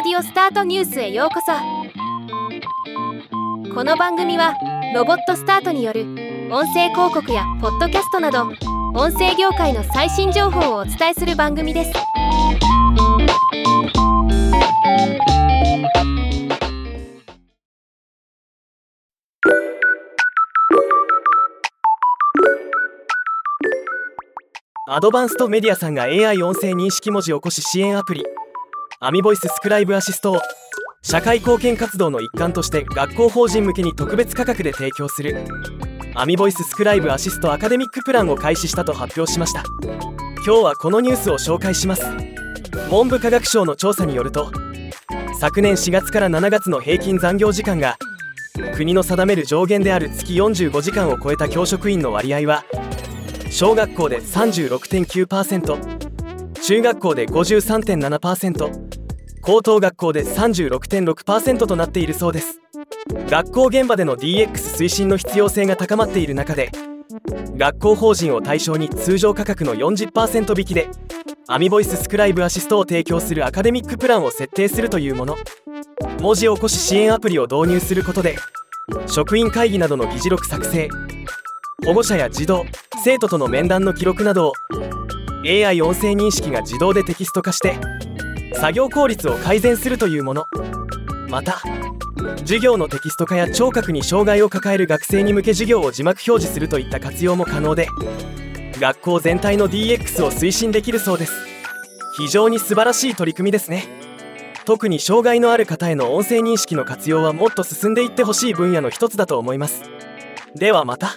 オスタートニュースへようこそ。この番組はロボットスタートによる音声広告やポッドキャストなど音声業界の最新情報をお伝えする番組です。アドバンストメディアさんが AI 音声認識文字起こし支援アプリアミボイススクライブアシストを。社会貢献活動の一環として学校法人向けに特別価格で提供する。アミボイススクライブアシストアカデミックプランを開始したと発表しました。今日はこのニュースを紹介します。文部科学省の調査によると昨年4月から7月の平均残業時間が国の定める上限である月45時間を超えた教職員の割合は小学校で36.9%中学校で53.7%高等学校で36.6%となっているそうです。学校現場での DX 推進の必要性が高まっている中で学校法人を対象に通常価格の40%引きでアミボイススクライブアシストを提供するアカデミックプランを設定するというもの。文字起こし支援アプリを導入することで職員会議などの議事録作成保護者や児童生徒との面談の記録などを AI 音声認識が自動でテキスト化して作業効率を改善するというもの。また授業のテキスト化や聴覚に障害を抱える学生に向け授業を字幕表示するといった活用も可能で学校全体の DX を推進できるそうです。非常に素晴らしい取り組みですね。特に障害のある方への音声認識の活用はもっと進んでいってほしい分野の一つだと思います。ではまた。